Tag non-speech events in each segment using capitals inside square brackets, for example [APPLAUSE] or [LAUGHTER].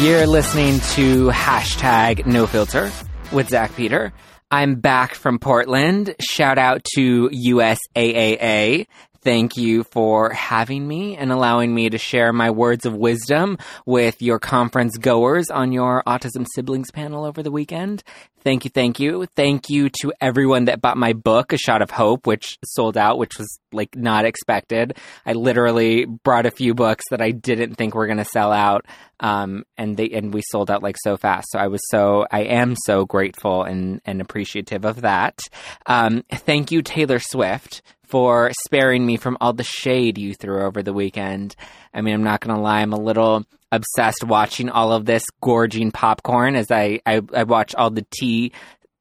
You're listening to hashtag no filter with Zach Peter. I'm back from Portland. Shout out to USAAA. Thank you for having me and allowing me to share my words of wisdom with your conference goers on your autism siblings panel over the weekend. Thank you, thank you. Thank you to everyone that bought my book, A Shot of Hope, which sold out, which was like not expected. I literally brought a few books that I didn't think were going to sell out. Um, and they, and we sold out like so fast. So I was so, I am so grateful and, and appreciative of that. Um, thank you, Taylor Swift, for sparing me from all the shade you threw over the weekend. I mean, I'm not going to lie, I'm a little obsessed watching all of this gorging popcorn as I, I, I watch all the tea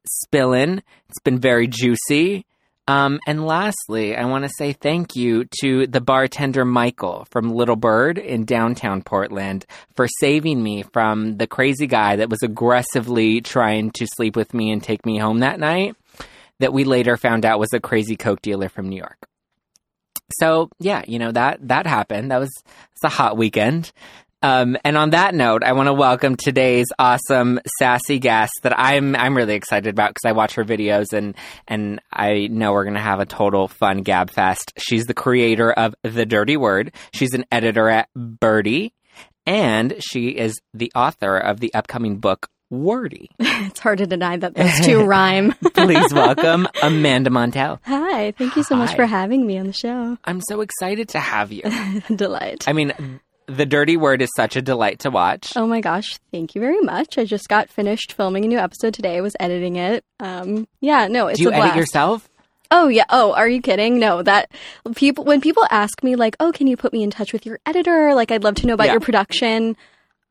spilling. It's been very juicy. Um, and lastly, I want to say thank you to the bartender Michael from Little Bird in downtown Portland for saving me from the crazy guy that was aggressively trying to sleep with me and take me home that night that we later found out was a crazy coke dealer from New York. So yeah, you know that that happened. That was it's a hot weekend. Um, and on that note, I want to welcome today's awesome sassy guest that I'm I'm really excited about because I watch her videos and and I know we're gonna have a total fun gab fest. She's the creator of The Dirty Word. She's an editor at Byrdie, and she is the author of the upcoming book Wordy. [LAUGHS] it's hard to deny that those two [LAUGHS] rhyme. [LAUGHS] Please welcome Amanda Montell. Hi, thank you so much Hi. for having me on the show. I'm so excited to have you. Delight. I mean, The Dirty Word is such a delight to watch. Oh my gosh, thank you very much. I just got finished filming a new episode today. I was editing it. Um, yeah, no, it's Do you edit yourself? Oh yeah. Oh, are you kidding? No, that people when people ask me like, "Oh, can you put me in touch with your editor? Like, I'd love to know about Yeah. your production."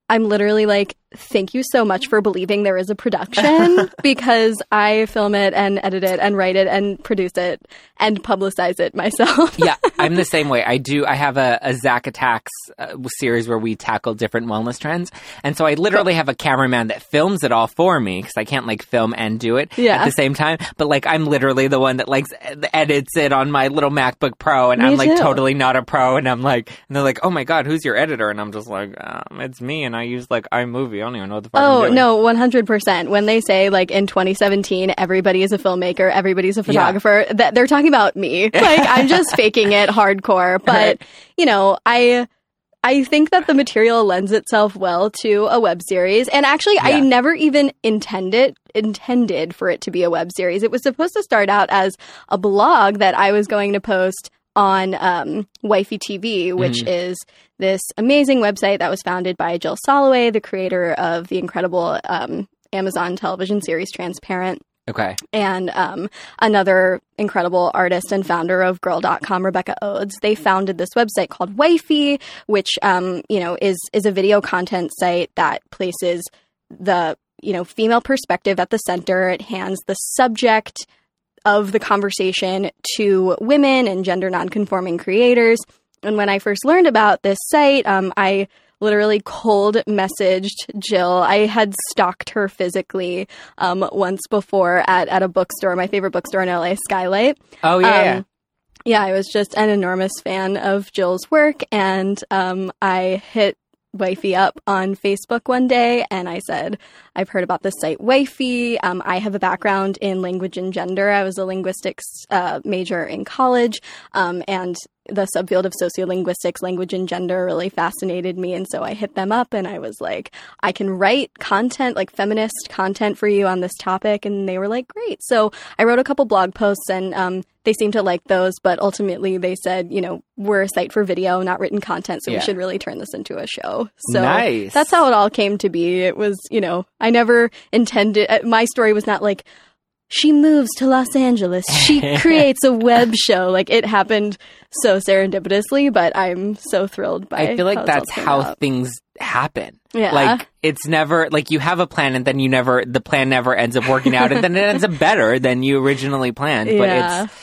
I'm literally like, "Thank you so much for believing there is a production [LAUGHS] because I film it and edit it and write it and produce it and publicize it myself." yeah, I'm the [LAUGHS] same way. I do. I have a, a Zach Attacks uh, series where we tackle different wellness trends, and so I literally have a cameraman that films it all for me because I can't like film and do it Yeah. at the same time. But like, I'm literally the one that like edits it on my little MacBook Pro, and Me I'm like too. totally not a pro, and I'm like, and they're like, oh my god, who's your editor? And I'm just like, um, it's me, and I use like iMovie. I don't even know what the fuck. Oh no, one hundred percent. When they say like in 2017, everybody is a filmmaker, everybody's a photographer, that they're talking about me. [LAUGHS] Like I'm just faking it hardcore. But Right. you know, I I think that the material lends itself well to a web series. And actually, I never even intended intended for it to be a web series. It was supposed to start out as a blog that I was going to post on um, Wifey TV, which is this amazing website that was founded by Jill Soloway, the creator of the incredible um, Amazon television series Transparent. Okay. and um, another incredible artist and founder of gURL.com rebecca odes. They founded this website called wifey which um, you know is is a video content site that places the you know female perspective at the center. It hands the subject of the conversation to women and gender nonconforming creators and when i first learned about this site um, i literally cold messaged Jill. I had stalked her physically um, once before at, at a bookstore, my favorite bookstore in LA, Skylight. Oh yeah. yeah. Um, yeah, I was just an enormous fan of Jill's work, and um, I hit Wifey up on Facebook one day, and I said, "I've heard about this site, Wifey. Um, I have a background in language and gender. I was a linguistics uh, major in college, um, and the subfield of sociolinguistics, language and gender really fascinated me. And so I hit them up and I was like, I can write content, like feminist content for you on this topic. And they were like, great. So I wrote a couple blog posts and um, they seemed to like those, but ultimately they said, you know, we're a site for video, not written content. So Yeah. we should really turn this into a show. So Nice. that's how it all came to be. It was, you know, I never intended, uh, my story was not like, she moves to Los Angeles. She [LAUGHS] creates a web show. Like it happened so serendipitously, but I'm so thrilled by. It. I feel like how that's how out. things happen. Yeah. Like it's never like you have a plan and then you never the plan never ends up working out and then it ends up [LAUGHS] better than you originally planned. But Yeah. it's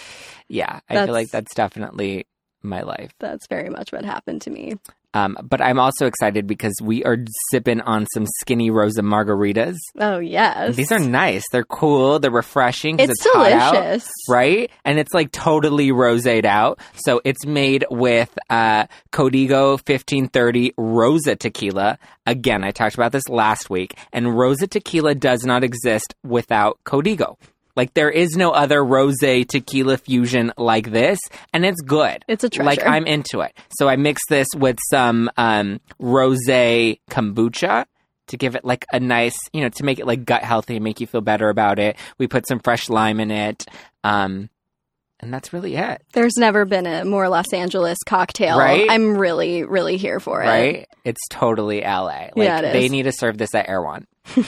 yeah, I That's- feel like that's definitely my life. That's very much what happened to me. Um, but I'm also excited because we are sipping on some skinny rosa margaritas. Oh yes, These are nice. They're cool. They're refreshing. It's, it's, hot out, delicious. right? And it's like totally roséed out. So it's made with uh, Código 1530 Rosa tequila. Again, I talked about this last week. And Rosa tequila does not exist without Código. Like there is no other rosé tequila fusion like this, and it's good. It's a treasure. Like I'm into it. So I mix this with some um, rosé kombucha to give it like a nice, you know, to make it like gut healthy and make you feel better about it. We put some fresh lime in it. Um, and that's really it, There's never been a more Los Angeles cocktail. Right? I'm really, really here for it. right? It's totally LA. Like Yeah, it they need to serve this at Erewhon. [LAUGHS]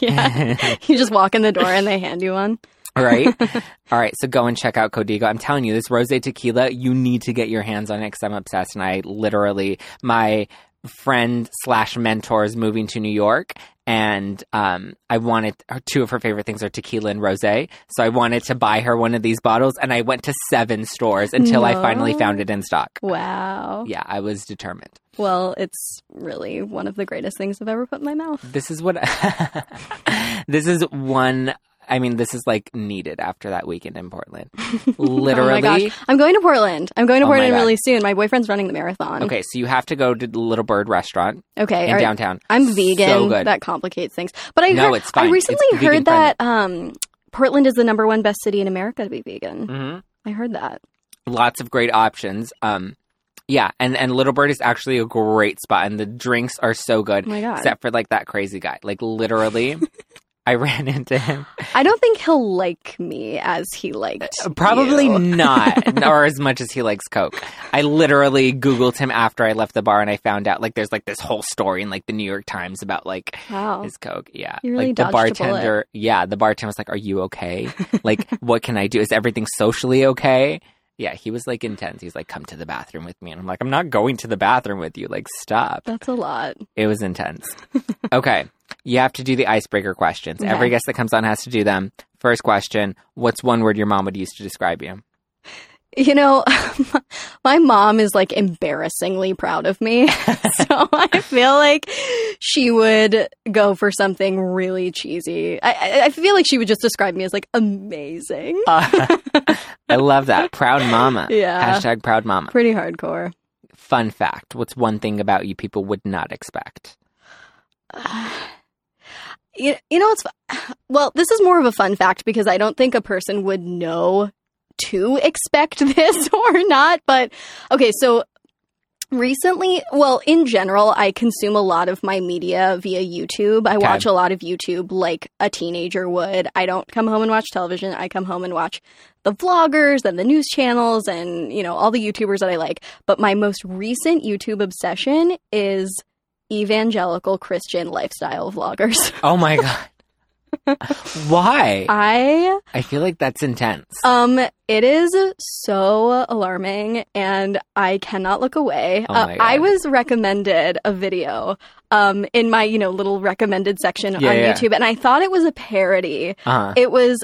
yeah. [LAUGHS] you just walk in the door and they hand you one. right? [LAUGHS] All right, so go and check out Codigo. I'm telling you, this rose tequila, you need to get your hands on it because I'm obsessed. And I literally, my friend slash mentors moving to New York, and um, I wanted two of her favorite things are tequila and rose. So I wanted to buy her one of these bottles, and I went to seven stores until I finally found it in stock. Wow. Yeah, I was determined. Well, it's really one of the greatest things I've ever put in my mouth. This is what [LAUGHS] this is one. I mean, this is like needed after that weekend in Portland. Literally. [LAUGHS] Oh my gosh. I'm going to Portland. I'm going to Oh Portland really soon. My boyfriend's running the marathon. Okay, so you have to go to the Little Bird restaurant Okay. in right. downtown. I'm vegan. So good. That complicates things. But I No, heard, it's fine. I recently It's heard that um, Portland is the number one best city in America to be vegan. hmm I heard that. Lots of great options. Um, yeah, and and Little Bird is actually a great spot, and the drinks are so good. Oh my god. Except for like that crazy guy. Like literally, [LAUGHS] I [LAUGHS] ran into him. I don't think he'll like me as he liked. Uh, probably you. [LAUGHS] not, [LAUGHS] or as much as he likes Coke. I literally Googled him after I left the bar, and I found out like there's like this whole story in like the New York Times about like Wow. his Coke. Yeah, really like the bartender. Yeah, the bartender was like, "Are you okay? like, what can I do? Is everything socially okay?" Yeah, he was like intense. He's like, "Come to the bathroom with me," and I'm like, "I'm not going to the bathroom with you. Like, stop." That's a lot. It was intense. [LAUGHS] okay, you have to do the icebreaker questions. Okay. Every guest that comes on has to do them. First question: What's one word your mom would use to describe you? You know, [LAUGHS] my mom is like embarrassingly proud of me. [LAUGHS] so I feel like she would go for something really cheesy. I, I, feel like she would just describe me as like amazing. Ah, [LAUGHS] I love that. Proud mama. Yeah. Hashtag proud mama. Pretty hardcore. Fun fact. What's one thing about you people would not expect? [SIGHS] You, you know, it's [SIGHS] well, this is more of a fun fact because I don't think a person would know to expect [LAUGHS] this or not. But okay, so recently, well, in general, I consume a lot of my media via YouTube. I Okay. watch a lot of YouTube like a teenager would. I don't come home and watch television. I come home and watch the vloggers and the news channels and, you know, all the YouTubers that I like. But my most recent YouTube obsession is evangelical Christian lifestyle vloggers. [LAUGHS] Oh my god. [LAUGHS] Why? I I feel like that's intense. um it is so alarming and I cannot look away. Oh Uh, I was recommended a video um in my, you know, little recommended section Yeah, on yeah. YouTube and I thought it was a parody. Uh-huh. It was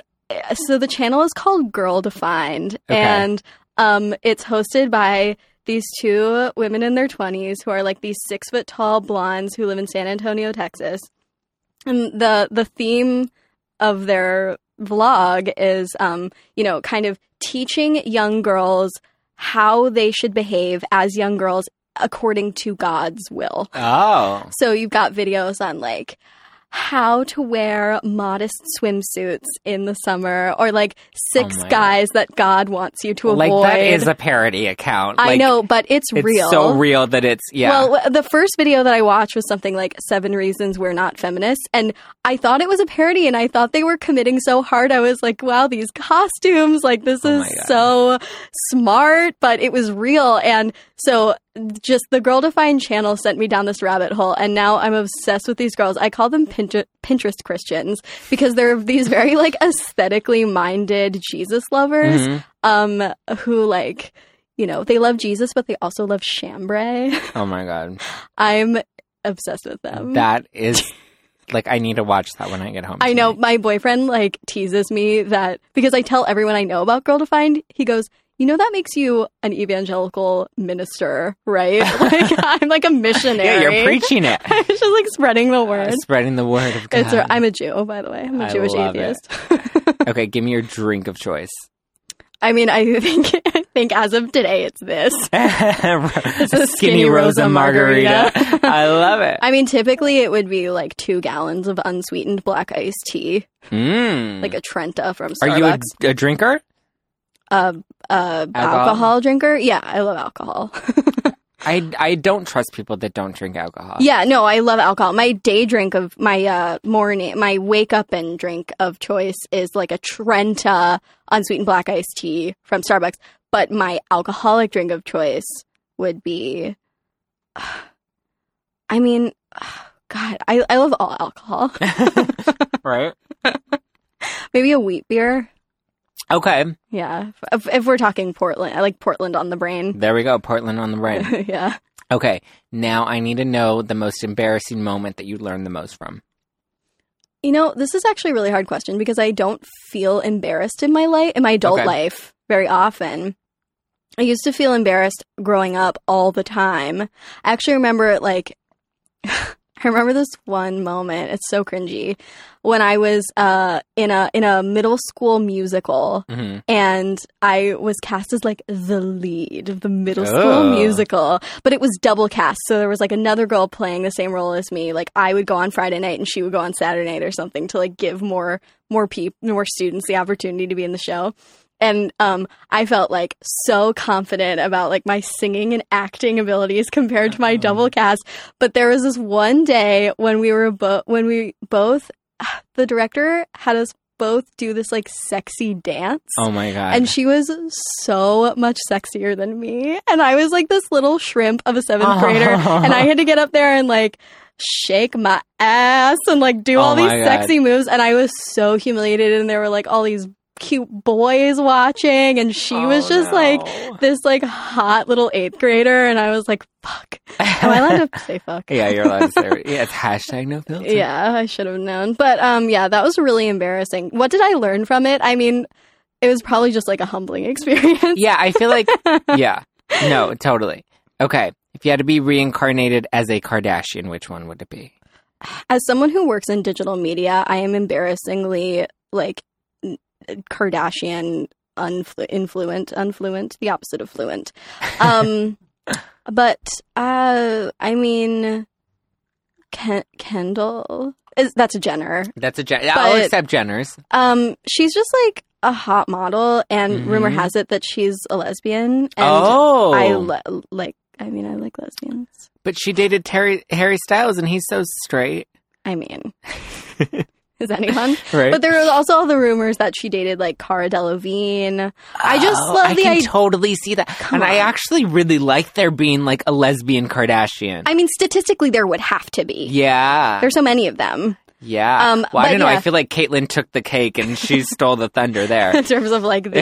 so the channel is called Girl Defined Okay. and um it's hosted by these two women in their 20s who are like these six foot tall blondes who live in San Antonio, Texas. And the the theme of their vlog is um, you know, kind of teaching young girls how they should behave as young girls according to God's will. oh. So you've got videos on like how to wear modest swimsuits in the summer or like six Oh guys that God wants you to Like avoid. that is a parody account. I know, but it's, It's real. so real that it's yeah. Well, the first video that I watched was something like seven reasons we're not feminists. And I thought it was a parody and I thought they were committing so hard. I was like, wow, these costumes, like this Oh is God. so smart, but it was real. And so just the Girl Defined channel sent me down this rabbit hole. And now I'm obsessed with these girls. I call them Pinter- Pinterest Christians because they're these very like aesthetically minded Jesus lovers Mhm. um, who like, you know, they love Jesus, but they also love chambray. Oh my god. [LAUGHS] I'm obsessed with them. That is like I need to watch that when I get home. I know my boyfriend like teases me that because I tell everyone I know about Girl Defined, he goes, you know that makes you an evangelical minister, right? [LAUGHS] Like I'm like a missionary. Yeah, you're preaching it. [LAUGHS] I'm just like spreading the word. Spreading the word of God. It's I'm a Jew, by the way. I'm a I Jewish atheist. [LAUGHS] okay, give me your drink of choice. I mean, I think I think as of today, it's this. It's a Skinny skinny Rosa Rosa margarita. margarita. I love it. I mean, typically it would be like two gallons of unsweetened black iced tea, Mm. like a Trenta from Starbucks. Are you a, a drinker? A, a Alcohol? alcohol drinker? Yeah, I love alcohol. [LAUGHS] I, I don't trust people that don't drink alcohol. yeah, no, I love alcohol. My day drink of my uh, morning, my wake up and drink of choice is like a Trenta unsweetened black iced tea from Starbucks. But my alcoholic drink of choice would be, [SIGHS] I mean, [SIGHS] God, I, I love all alcohol. [LAUGHS] right? [LAUGHS] Maybe a wheat beer. Okay. Yeah, if, if we're talking Portland, I like Portland on the brain. There we go. Portland on the brain. [LAUGHS] yeah. Okay. Now I need to know the most embarrassing moment that you learned the most from. You know, this is actually a really hard question because I don't feel embarrassed in my life, in my adult Okay. life, very often. I used to feel embarrassed growing up all the time. I actually remember like [LAUGHS] I remember this one moment. It's so cringy when I was uh, in a in a middle school musical, hmm and I was cast as like the lead of the middle school Oh. musical, but it was double cast. So there was like another girl playing the same role as me. Like I would go on Friday night and she would go on Saturday night or something to like give more more people more students the opportunity to be in the show. And um, I felt like so confident about like my singing and acting abilities compared to my Oh. double cast. But there was this one day when we were both when we both [SIGHS] the director had us both do this like sexy dance. Oh my god. And she was so much sexier than me. And I was like this little shrimp of a seventh grader. And I had to get up there and like shake my ass and like do Oh all these God. sexy moves. And I was so humiliated. And there were like all these cute boys watching. And she was Oh, just no. like this like hot little eighth grader. And I was like, fuck. Am I allowed to [LAUGHS] say fuck? yeah, you're allowed to say. [LAUGHS] Yeah, it's hashtag no filter. Yeah, I should have known. But um yeah, that was really embarrassing. What did I learn from it? I mean, it was probably just like a humbling [LAUGHS] experience. Yeah, I feel like yeah. No, totally. Okay. If you had to be reincarnated as a Kardashian, which one would it be? As someone who works in digital media, I am embarrassingly like Kardashian unflu- influent, unfluent, the opposite of fluent. Um [LAUGHS] but uh I mean Ken- Kendall is that's a Jenner. That's a Jen. I'll accept Jenner's. Um she's just like a hot model and rumor Mhm. has it that she's a lesbian and oh, I le- like. I mean, I like lesbians. but she dated Terry Harry Styles, and he's so straight, I mean, [LAUGHS] is anyone? [LAUGHS] right? But there was also all the rumors that she dated like Cara Delevingne. I just Oh, love I the can idea. totally see that, Come and I actually really like there being like a lesbian Kardashian. I mean, statistically, there would have to be. yeah, There's so many of them yeah. um, well, I don't know. I feel like Caitlyn took the cake and she [LAUGHS] stole the thunder there. in terms of like the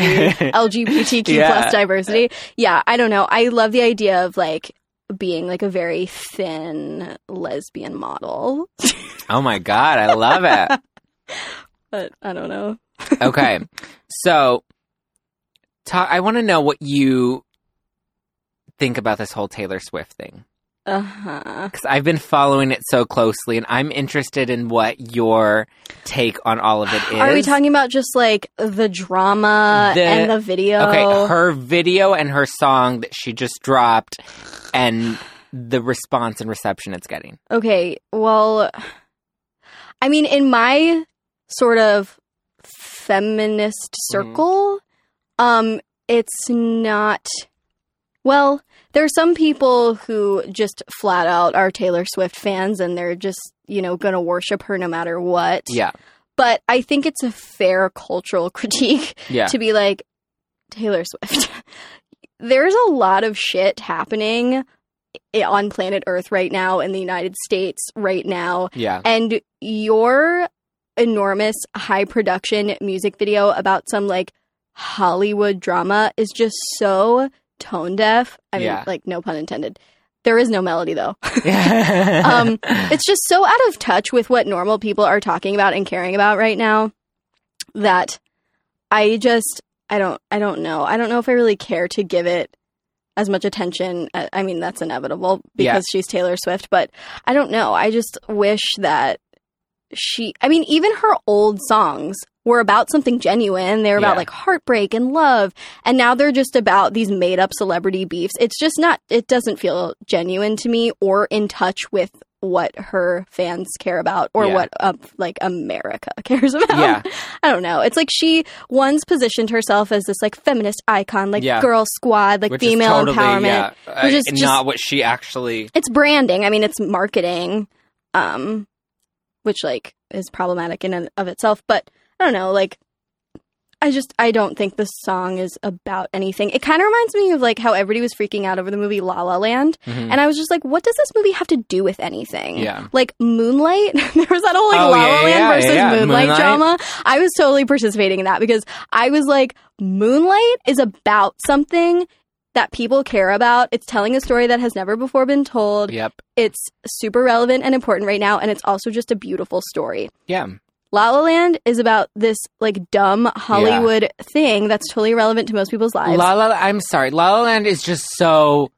LGBTQ [LAUGHS] Yeah. plus diversity. Yeah, I don't know. I love the idea of like being like a very thin lesbian model, oh my god, I love it. [LAUGHS] but I don't know. [LAUGHS] Okay, so ta- I want to know what you think about this whole Taylor Swift thing Uh huh. because I've been following it so closely, and I'm interested in what your take on all of it is. Are we talking about just like the drama The- and the video? Okay, her video and her song that she just dropped, and the response and reception it's getting. Okay, well, I mean, in my sort of feminist circle, um, it's not. Well, there are some people who just flat out are Taylor Swift fans and they're just, you know, gonna worship her no matter what. Yeah, But I think it's a fair cultural [LAUGHS] critique yeah, to be like Taylor Swift. [LAUGHS] There's a lot of shit happening on planet Earth right now in the United States right now yeah. and your enormous high production music video about some like Hollywood drama is just so tone deaf. I mean like no pun intended. There is no melody though. [LAUGHS] Um it's just so out of touch with what normal people are talking about and caring about right now that I just I don't I don't know. I don't know if I really care to give it as much attention. I mean, that's inevitable Yeah. because she's Taylor Swift, but I don't know. I just wish that she I mean, even her old songs were about something genuine. They were about Yeah. like heartbreak and love, and now they're just about these made up celebrity beefs. It's just not it doesn't feel genuine to me or in touch with what her fans care about or Yeah. what uh, like America [LAUGHS] cares about. Yeah. [LAUGHS] I don't know. It's like she once positioned herself as this like feminist icon, like Yeah. girl squad, like Which female totally, empowerment. yeah, uh, which is not just- what she actually. It's branding. I mean, it's marketing, um, which like is problematic in and of itself. But I don't know. Like, I just I don't think the song is about anything. It kind of reminds me of like how everybody was freaking out over the movie La La Land, Mhm. and I was just like, what does this movie have to do with anything? Yeah. Like Moonlight, [LAUGHS] there was that whole like Oh, La yeah, La Land yeah, versus yeah. Moonlight, Moonlight. drama. I was totally participating in that because I was like, Moonlight is about something that people care about. It's telling a story that has never before been told. Yep. It's super relevant and important right now, and it's also just a beautiful story. Yeah. La La Land is about this like dumb Hollywood thing that's totally irrelevant to most people's lives. La La. I'm sorry. La La Land is just so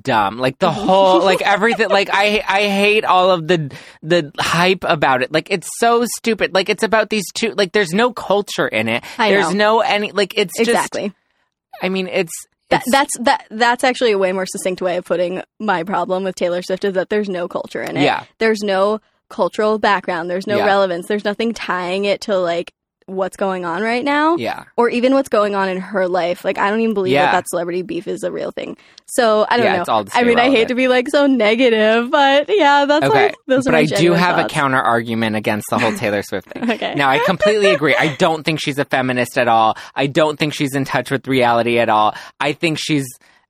dumb. Like the [LAUGHS] whole, like everything. Like I, I hate all of the the hype about it. Like it's so stupid. Like it's about these two. Like there's no culture in it. I there's know. no any. Like it's exactly. just. I mean, it's. That, that's that. That's actually a way more succinct way of putting my problem with Taylor Swift is that there's no culture in it. Yeah. There's no cultural background. There's no Yeah. relevance. There's nothing tying it to like what's going on right now. yeah. or even what's going on in her life. Like, I don't even believe Yeah. that that celebrity beef is a real thing. So I don't Yeah, know. it's all just I mean, I hate to be like so negative, but yeah, that's Okay, like those are but my I do have a counter argument against the whole [LAUGHS] Taylor Swift thing. Okay. Now, I completely agree. I don't think she's a feminist at all. I don't think she's in touch with reality at all. I think she's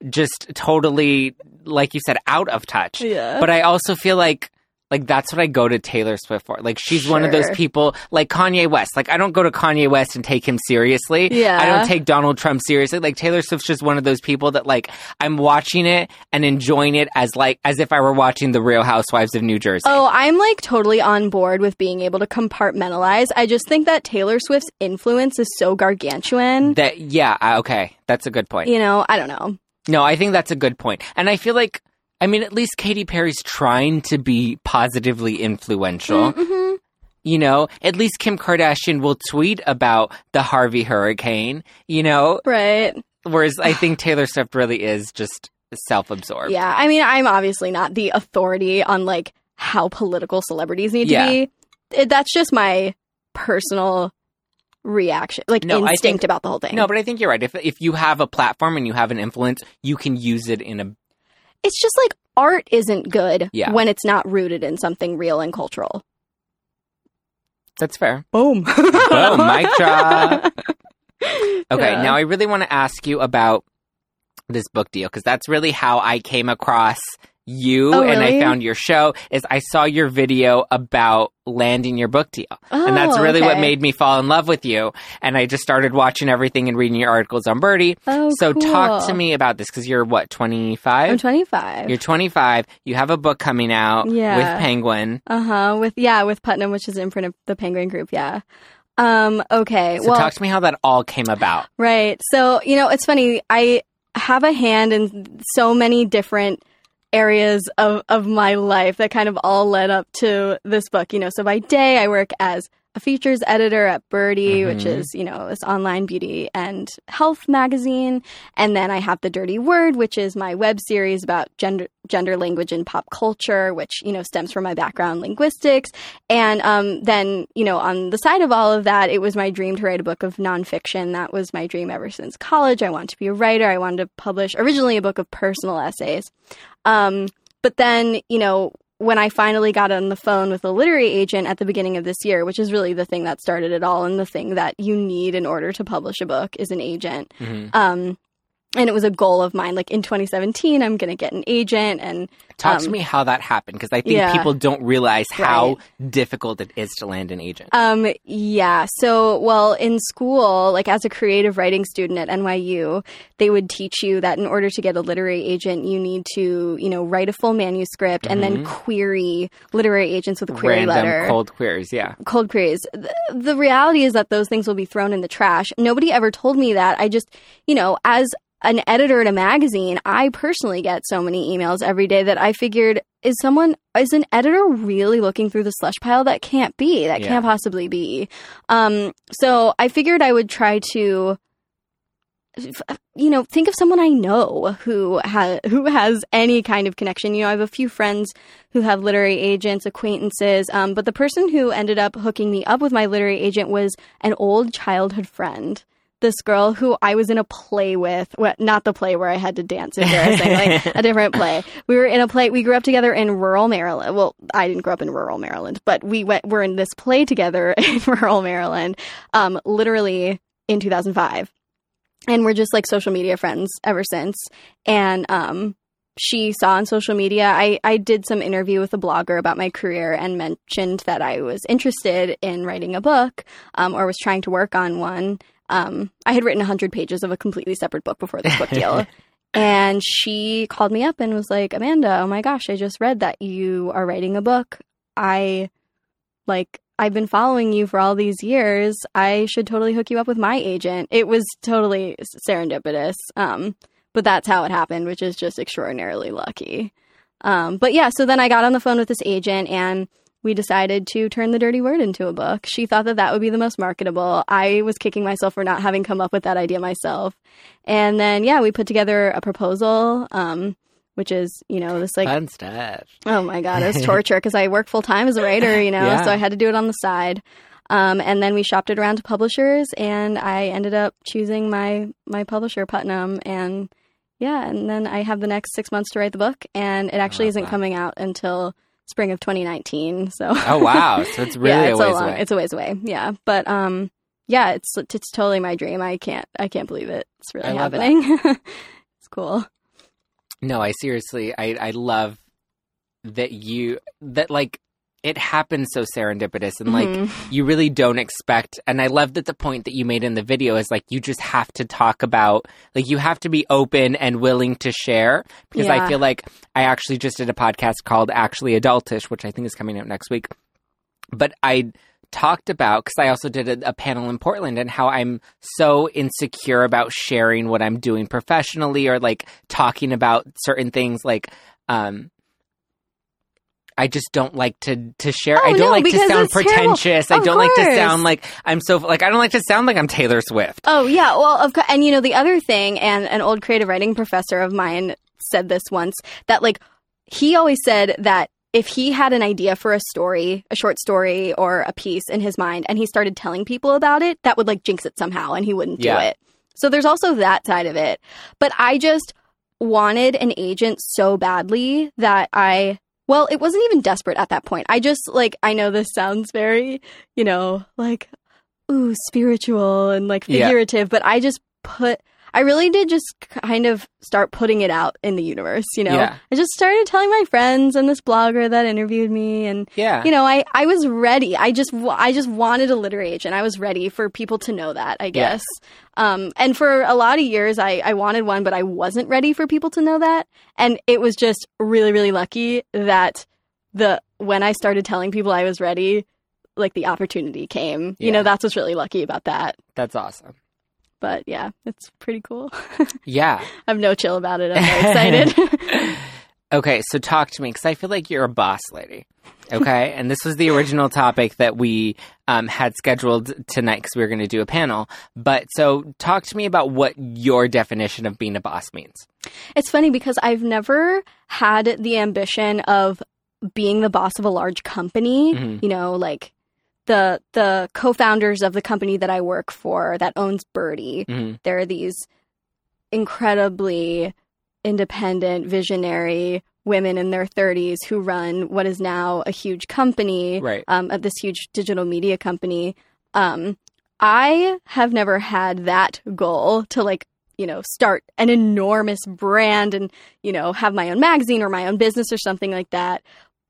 just totally, like you said, out of touch. Yeah. But I also feel like, like that's what I go to Taylor Swift for. Like she's one of those people, like Kanye West. Like I don't go to Kanye West and take him seriously. Yeah. I don't take Donald Trump seriously. Like Taylor Swift's just one of those people that like I'm watching it and enjoying it as like as if I were watching the Real Housewives of New Jersey. Oh, I'm like totally on board with being able to compartmentalize. I just think that Taylor Swift's influence is so gargantuan. That yeah, okay, that's a good point. You know, I don't know. No, I think that's a good point. And I feel like I mean at least Katy Perry's trying to be positively influential. Mhm. You know, at least Kim Kardashian will tweet about the Harvey hurricane, you know, Right. whereas I think Taylor Swift really is just self-absorbed. Yeah. I mean, I'm obviously not the authority on like how political celebrities need Yeah. to be. It, that's just my personal reaction, like No, instinct think- about the whole thing. No, but I think you're right. If if you have a platform and you have an influence, you can use it in a it's just like art isn't good Yeah. when it's not rooted in something real and cultural. That's fair. Boom. Boom, [LAUGHS] mic drop. Okay, Yeah. now I really want to ask you about this book deal because that's really how I came across you Oh, and I found your show is I saw your video about landing your book deal. and that's Oh, really what made me fall in love with you. And I just started watching everything and reading your articles on Byrdie. Oh, so talk to me about this because you're what, 25? I'm 25? 25. You're 25. You have a book coming out Yeah. with Penguin. Uh huh. With yeah, with Putnam, which is imprint of the Penguin Group. Yeah. Um. Okay. So well, talk to me how that all came about. Right. So, you know, it's funny. I have a hand in so many different areas of, of my life that kind of all led up to this book. You know, so by day, I work as a features editor at Byrdie, which Mhm. is, you know, this online beauty and health magazine. And then I have The Dirty Word, which is my web series about gender, gender language and pop culture, which, you know, stems from my background linguistics. And um, then, you know, on the side of all of that, it was my dream to write a book of nonfiction. That was my dream ever since college. I wanted to be a writer. I wanted to publish originally a book of personal essays. Um, but then, you know, when I finally got on the phone with a literary agent at the beginning of this year, which is really the thing that started it all and the thing that you need in order to publish a book is an agent. Mhm. Um, and it was a goal of mine. Like in 2017, I'm going to get an agent and Talk to Um, me how that happened because I think yeah. people don't realize how difficult it is to land an agent. Um, yeah. So, well, in school, like as a creative writing student at NYU, they would teach you that in order to get a literary agent, you need to, you know, write a full manuscript and then query literary agents with a query Mm-hmm. Random letter. cold queries, yeah. cold queries. The, the reality is that those things will be thrown in the trash. Nobody ever told me that. I just, you know, as an editor at a magazine, I personally get so many emails every day that I figured is someone is an editor really looking through the slush pile? That can't be. That Yeah. can't possibly be. Um so i figured i would try to you know think of someone i know who has who has any kind of connection. You know i have a few friends who have literary agents acquaintances um, but the person who ended up hooking me up with my literary agent was an old childhood friend this girl who I was in a play with, well, not the play where I had to dance embarrassing, like [LAUGHS] a different play. We were in a play. We grew up together in rural Maryland. Well, I didn't grow up in rural Maryland, but we went. We're in this play together [LAUGHS] in rural Maryland, um, literally in 2005, and we're just like social media friends ever since. And um, she saw on social media I, I did some interview with a blogger about my career and mentioned that I was interested in writing a book um, or was trying to work on one. Um, I had written 100 pages of a completely separate book before this book deal. [LAUGHS] and she called me up and was like, Amanda, oh my gosh, I just read that you are writing a book. I like, I've been following you for all these years. I should totally hook you up with my agent. It was totally serendipitous. Um, but that's how it happened, which is just extraordinarily lucky. Um, but yeah, so then I got on the phone with this agent and we decided to turn the dirty word into a book. She thought that that would be the most marketable. I was kicking myself for not having come up with that idea myself. And then, yeah, we put together a proposal, um, which is, you know, this like, Fun stuff. oh my God, it was [LAUGHS] torture because I work full time as a writer, you know, Yeah. so I had to do it on the side. Um, and then we shopped it around to publishers and I ended up choosing my, my publisher, Putnam. And yeah, and then I have the next six months to write the book and it actually love isn't coming out until spring of 2019. So Oh wow! [LAUGHS] So it's really yeah, a it's ways a long, away. it's a ways away. Yeah, but um, yeah, it's it's totally my dream. I can't I can't believe it. It's really I happening. [LAUGHS] it's cool. No, I seriously, I I love that you that like it happens so serendipitous and like Mhm. you really don't expect and i love that the point that you made in the video is like you just have to talk about like you have to be open and willing to share because i feel like i actually just did a podcast called actually adultish which i think is coming out next week but i talked about because i also did a, a panel in portland and how i'm so insecure about sharing what i'm doing professionally or like talking about certain things like um I just don't like to to share. Oh, I don't no, like to sound pretentious. I don't like to sound like I'm so like I don't like to sound like I'm Taylor Swift. Oh yeah, well of course. And you know the other thing, and an old creative writing professor of mine said this once that like he always said that if he had an idea for a story, a short story or a piece in his mind, and he started telling people about it, that would like jinx it somehow, and he wouldn't Yeah. do it. So there's also that side of it. But I just wanted an agent so badly that I well, it wasn't even desperate at that point. I just like I know this sounds very, you know, like ooh, spiritual and like Yeah. figurative, but I just put I really did just kind of start putting it out in the universe, you know. Yeah. I just started telling my friends and this blogger that interviewed me and Yeah. you know, I, I was ready. I just I just wanted a literary agent. I was ready for people to know that, I guess. Um, and for a lot of years, I, I wanted one, but I wasn't ready for people to know that. And it was just really, really lucky that the when I started telling people I was ready, like the opportunity came. You know, that's what's really lucky about that. That's awesome. But yeah, it's pretty cool. [LAUGHS] Yeah. I have no chill about it. I'm very excited. [LAUGHS] [LAUGHS] Okay, so talk to me because I feel like you're a boss lady. Okay, and this was the original topic that we um, had scheduled tonight because we were going to do a panel. But so talk to me about what your definition of being a boss means. It's funny because I've never had the ambition of being the boss of a large company. Mhm. You know, like the the co-founders of the company that I work for that owns Byrdie. hmm There are these incredibly independent, visionary women in their 30s who run what is now a huge company Right. um, of this huge digital media company. Um, I have never had that goal to like, you know, start an enormous brand and, you know, have my own magazine or my own business or something like that.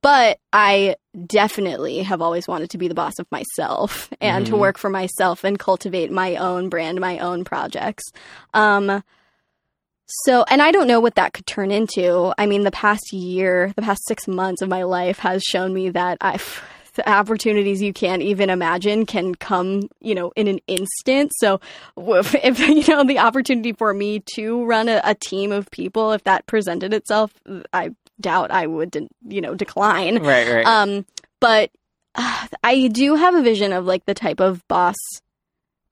But I definitely have always wanted to be the boss of myself and to Mhm. work for myself and cultivate my own brand, my own projects. Um, so, and I don't know what that could turn into. I mean, the past year, the past six months of my life has shown me that I've. [LAUGHS] The opportunities you can't even imagine can come, you know, in an instant. So, if, [LAUGHS] if you know the opportunity for me to run a, a team of people, if that presented itself, I doubt I would, you know, decline. Right, right. Um, but uh, I do have a vision of like the type of boss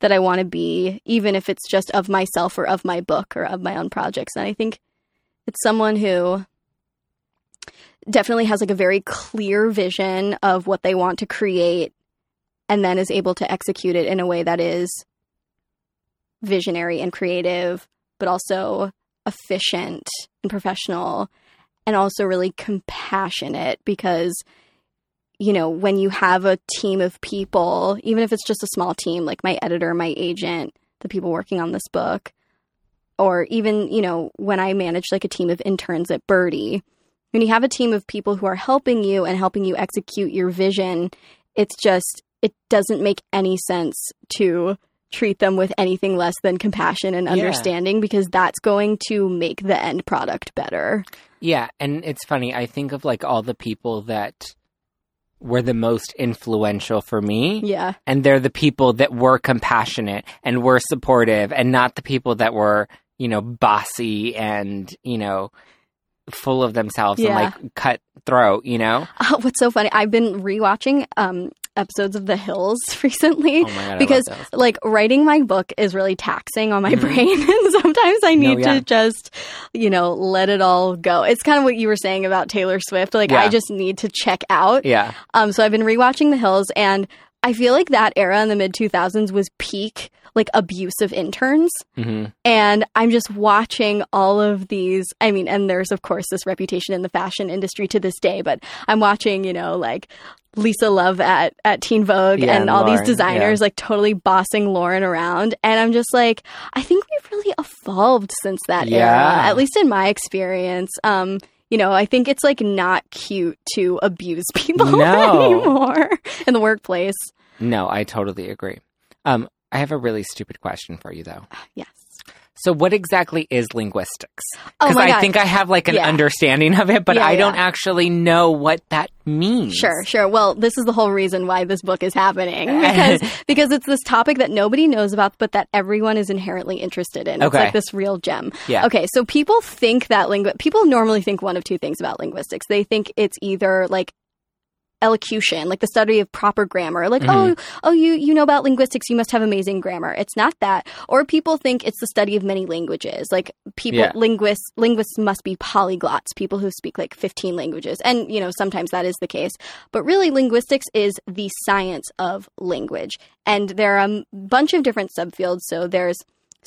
that I want to be, even if it's just of myself or of my book or of my own projects. And I think it's someone who definitely has like a very clear vision of what they want to create and then is able to execute it in a way that is visionary and creative, but also efficient and professional and also really compassionate because you know when you have a team of people even if it's just a small team like my editor my agent the people working on this book or even you know when i managed like a team of interns at byrdie when you have a team of people who are helping you and helping you execute your vision it's just it doesn't make any sense to treat them with anything less than compassion and Yeah. understanding because that's going to make the end product better Yeah, and it's funny. I think of like all the people that were the most influential for me, yeah and they're the people that were compassionate and were supportive, and not the people that were, you know, bossy and you know, full of themselves Yeah. and like cutthroat. You know? Oh, [LAUGHS] what's so funny? I've been rewatching um, episodes of The Hills [LAUGHS] recently Oh god! because, I love those. like, writing my book is really taxing on my Mhm. brain, [LAUGHS] and sometimes I No, need yeah. to just, you know, let it all go. It's kind of what you were saying about Taylor Swift. Like, Yeah. I just need to check out. yeah, Um, so I've been rewatching The Hills, and I feel like that era in the mid 2000s was peak like abusive interns. hmm And I'm just watching all of these. I mean, and there's, of course, this reputation in the fashion industry to this day, but I'm watching, you know, like Lisa Love at, at Teen Vogue Yeah, and all Lauren, these designers like totally bossing Lauren around. And I'm just like, I think we've really evolved since that era, at least in my experience. Um, you know, I think it's like not cute to abuse [LAUGHS] people No. anymore in the workplace. No, I totally agree. Um, I have a really stupid question for you though. Yes. So, what exactly is linguistics? Oh Because my I God. think I have like an Yeah. understanding of it, but Yeah, I don't actually know what that means. Sure, sure. Well, this is the whole reason why this book is happening [LAUGHS] because because it's this topic that nobody knows about, but that everyone is inherently interested in. It's Okay. like this real gem. Yeah. Okay, so people think that lingu- people normally think one of two things about linguistics. They think it's either like elocution, like the study of proper grammar, like Mhm. oh oh you you know about linguistics, you must have amazing grammar. It's not that. Or people think it's the study of many languages, like people Yeah. linguists linguists must be polyglots, people who speak like 15 languages. And you know, sometimes that is the case. But really linguistics is the science of language. And there are a bunch of different subfields. So there's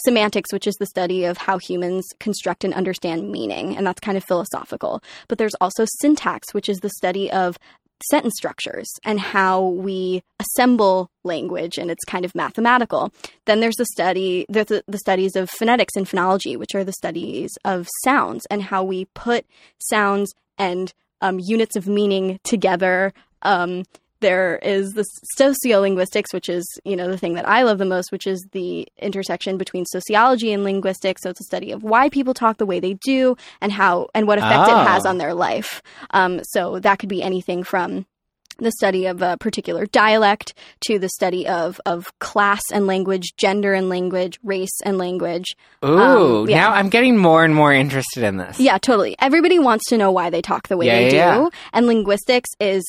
semantics, which is the study of how humans construct and understand meaning, and that's kind of philosophical. But there's also syntax, which is the study of sentence structures and how we assemble language and it's kind of mathematical. Then there's the study there's the, studies of phonetics and phonology which are the studies of sounds and how we put sounds and um, units of meaning together um, there is the sociolinguistics which is you know the thing that i love the most which is the intersection between sociology and linguistics so it's a study of why people talk the way they do and how and what effect Oh. it has on their life um, so that could be anything from the study of a particular dialect to the study of, of class and language, gender and language, race and language. Ooh, Um, yeah. now I'm getting more and more interested in this. Yeah, totally. Everybody wants to know why they talk the way Yeah, they do. yeah, yeah. And linguistics is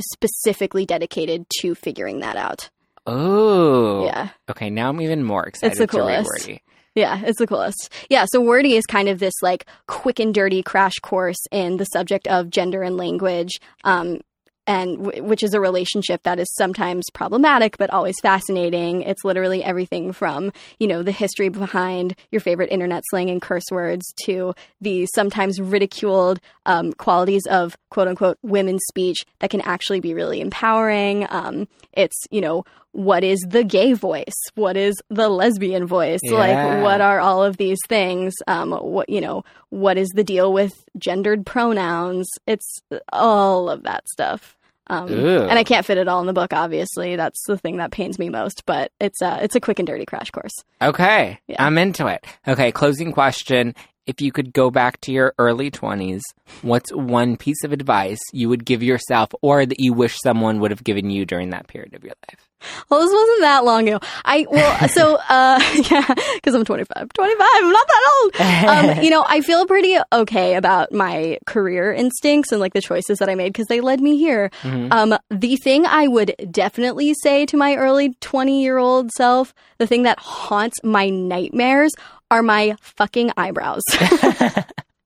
specifically dedicated to figuring that out. Oh. Yeah. Okay, now I'm even more excited it's the to read coolest. Wordy. Yeah, it's the coolest. Yeah, so Wordy is kind of this like quick and dirty crash course in the subject of gender and language, um, and w- which is a relationship that is sometimes problematic but always fascinating. It's literally everything from you know the history behind your favorite internet slang and curse words to the sometimes ridiculed um, qualities of quote unquote women's speech that can actually be really empowering. Um, it's, you know, what is the gay voice? What is the lesbian voice? Yeah. Like, what are all of these things? Um, what, you know, what is the deal with gendered pronouns? It's all of that stuff. Um, and I can't fit it all in the book, obviously. That's the thing that pains me most, but it's a, it's a quick and dirty crash course. Okay, Yeah. I'm into it. Okay, closing question. If you could go back to your early 20s, what's one piece of advice you would give yourself or that you wish someone would have given you during that period of your life? Well, this wasn't that long ago. I well, [LAUGHS] so uh, [LAUGHS] yeah, because I'm 25. 25. I'm not that old. Um, [LAUGHS] you know, I feel pretty okay about my career instincts and like the choices that I made because they led me here. Mhm. Um, the thing I would definitely say to my early 20 year old self, the thing that haunts my nightmares are my fucking eyebrows. [LAUGHS]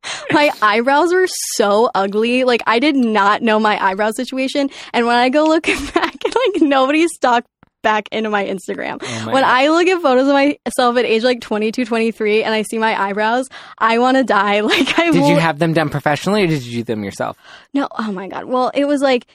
[LAUGHS] my eyebrows were so ugly. Like I did not know my eyebrow situation. And when I go looking [LAUGHS] back, like nobody's stalked back into my Instagram. Oh my when God. I look at photos of myself at age like 22, 23 and I see my eyebrows, I want to die. Like I Did you have them done professionally or did you do them yourself? no, oh my god. Well, it was like,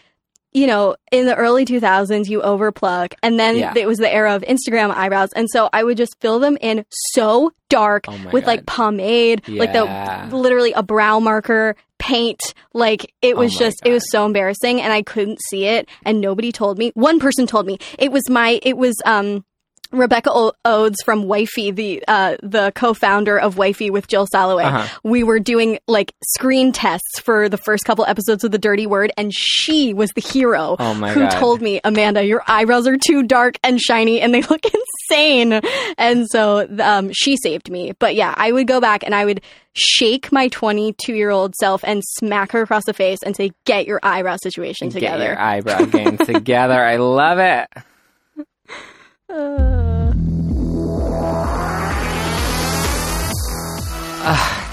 you know, in the early 2000s, you overpluck, and then Yeah. it was the era of Instagram eyebrows, and so I would just fill them in so dark Oh with God. like pomade, like the literally a brow marker, paint. Like it Oh was my just, it was so embarrassing, and I couldn't see it, and nobody told me. One person told me it was my, it was um. Rebecca o- Odes from Wifey, the uh, the co-founder of Wifey with Jill Soloway. Uh-huh. We were doing like screen tests for the first couple episodes of The Dirty Word, and she was the hero Oh who God. told me, Amanda, your eyebrows are too dark and shiny, and they [LAUGHS] look insane. And so um, she saved me. But yeah, I would go back and I would shake my 22 year old self and smack her across the face and say, "Get your eyebrow situation Get together." your eyebrow game [LAUGHS] together. I love it. [LAUGHS] Uh,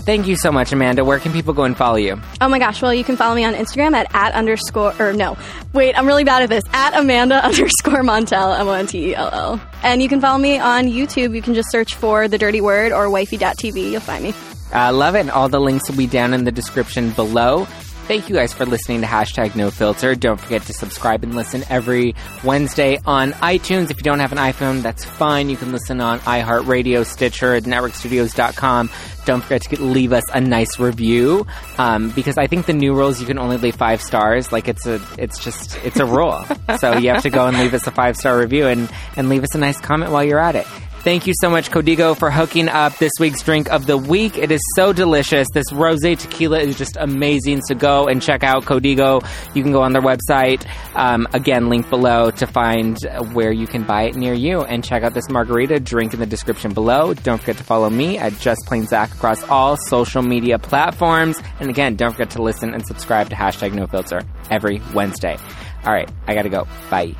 Thank you so much, Amanda. Where can people go and follow you? Oh my gosh. Well, you can follow me on Instagram at at underscore, or no, wait, I'm really bad at this. At Amanda [LAUGHS] underscore Montell, M O N T E L L. And you can follow me on YouTube. You can just search for The Dirty Word or wifey.tv. You'll find me. Uh, love it. And all the links will be down in the description below. Thank you guys for listening to hashtag no filter. Don't forget to subscribe and listen every Wednesday on iTunes. If you don't have an iPhone, that's fine. You can listen on iHeartRadio, Stitcher, networkstudios.com. Don't forget to get, leave us a nice review um, because I think the new rules you can only leave five stars. Like it's a, it's just, it's a rule. [LAUGHS] so you have to go and leave us a five star review and and leave us a nice comment while you're at it. Thank you so much, Codigo, for hooking up this week's drink of the week. It is so delicious. This rose tequila is just amazing. So go and check out Codigo. You can go on their website. Um, again, link below to find where you can buy it near you. And check out this margarita. Drink in the description below. Don't forget to follow me at Just Plain Zach across all social media platforms. And again, don't forget to listen and subscribe to hashtag No Filter every Wednesday. All right, I gotta go. Bye.